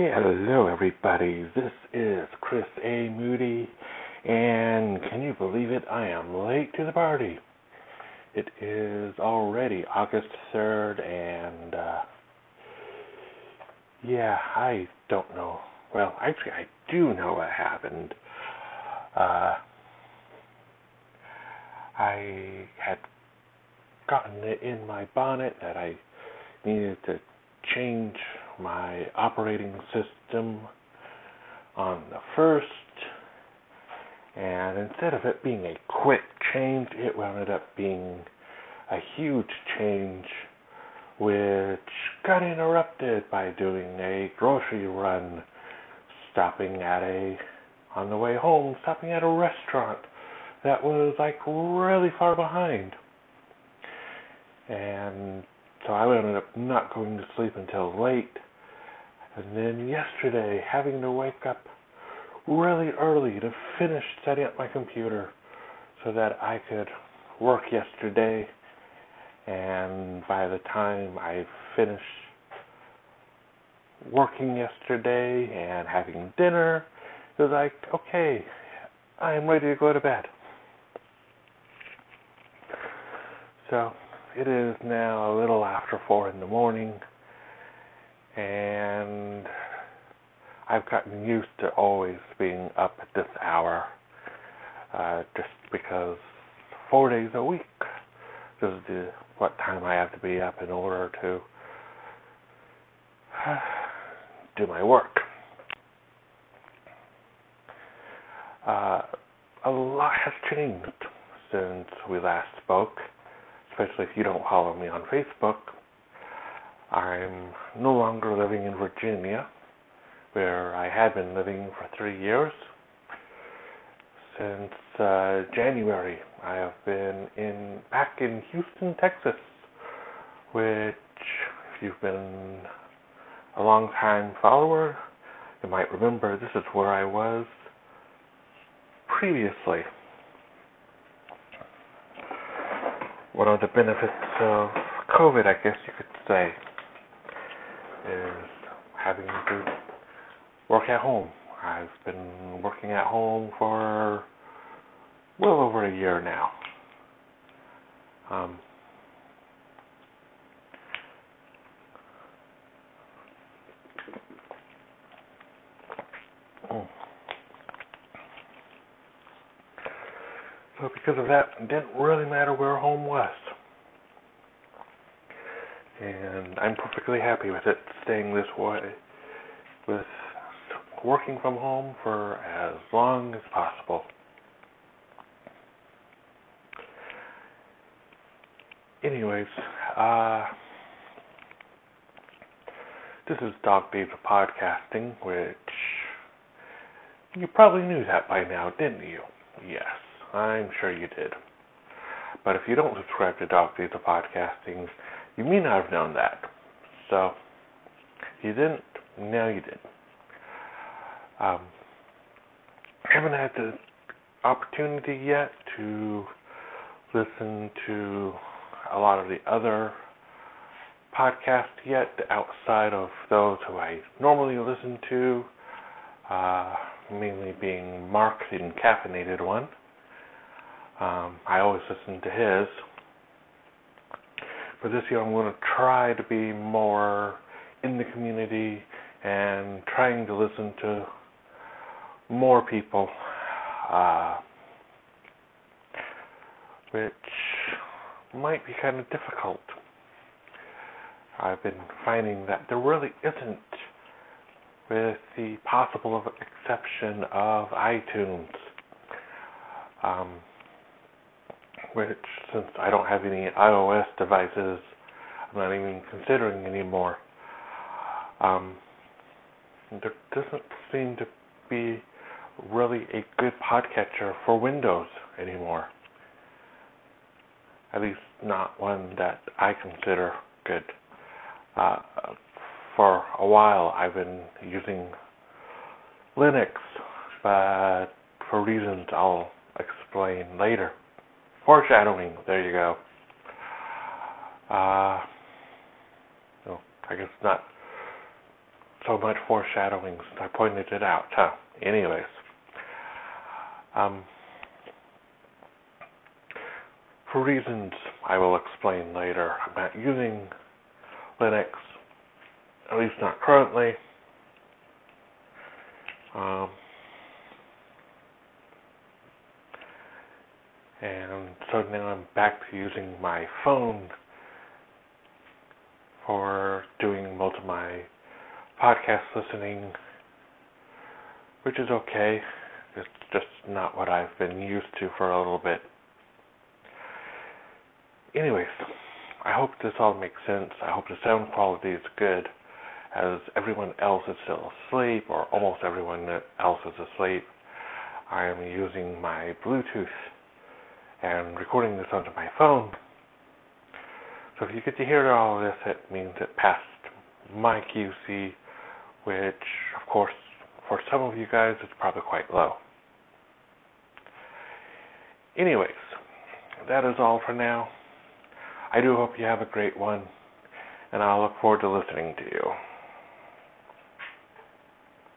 Hello, everybody. This is Chris A. Moody, and can you believe it? I am late to the party. It is already August 3rd, and uh, yeah, I don't know. Well, actually, I do know what happened. Uh, I had gotten it in my bonnet that I needed to change my operating system on the first, and instead of it being a quick change, it wound up being a huge change, which got interrupted by doing a grocery run, stopping at a, on the way home, stopping at a restaurant that was like really far behind. And so I ended up not going to sleep until late. And then yesterday, having to wake up really early to finish setting up my computer so that I could work yesterday. And by the time I finished working yesterday and having dinner, it was like, okay, I'm ready to go to bed. So it is now a little after four in the morning, and I've gotten used to always being up at this hour, uh, just because four days a week this is the, what time I have to be up in order to do my work. Uh, a lot has changed since we last spoke especially if you don't follow me on Facebook. I'm no longer living in Virginia, where I had been living for three years. Since uh, January, I have been in back in Houston, Texas, which, if you've been a long time follower, you might remember this is where I was previously. one of the benefits of COVID, I guess you could say, is having to work at home. I've been working at home for well over a year now. Um, So because of that, it didn't really matter where home was. And I'm perfectly happy with it staying this way, with working from home for as long as possible. Anyways, uh, this is Dog of Podcasting, which you probably knew that by now, didn't you? Yes. I'm sure you did. But if you don't subscribe to Dog of Podcasting, you may not have known that. So, you didn't, now you did. Um, haven't had the opportunity yet to listen to a lot of the other podcasts yet outside of those who I normally listen to, uh, mainly being Mark, the caffeinated one. Um, I always listen to his. But this year I'm going to try to be more in the community and trying to listen to more people, uh, which might be kind of difficult. I've been finding that there really isn't, with the possible exception of iTunes. Um, which since I don't have any iOS devices, I'm not even considering anymore. Um, there doesn't seem to be really a good podcatcher for Windows anymore. At least not one that I consider good. Uh, for a while, I've been using Linux, but for reasons I'll explain later. Foreshadowing. There you go. Uh, no, I guess not so much foreshadowing since I pointed it out, huh? Anyways. Um, for reasons I will explain later, I'm not using Linux, at least not currently. Um, and so now I'm back to using my phone for doing most of my podcast listening, which is okay. It's just not what I've been used to for a little bit. Anyways, I hope this all makes sense. I hope the sound quality is good, as everyone else is still asleep, or almost everyone else is asleep. I am using my Bluetooth and recording this onto my phone. So if you get to hear all of this, it means it passed my QC, which, of course, for some of you guys, it's probably quite low. Anyways, that is all for now. I do hope you have a great one, and I'll look forward to listening to you.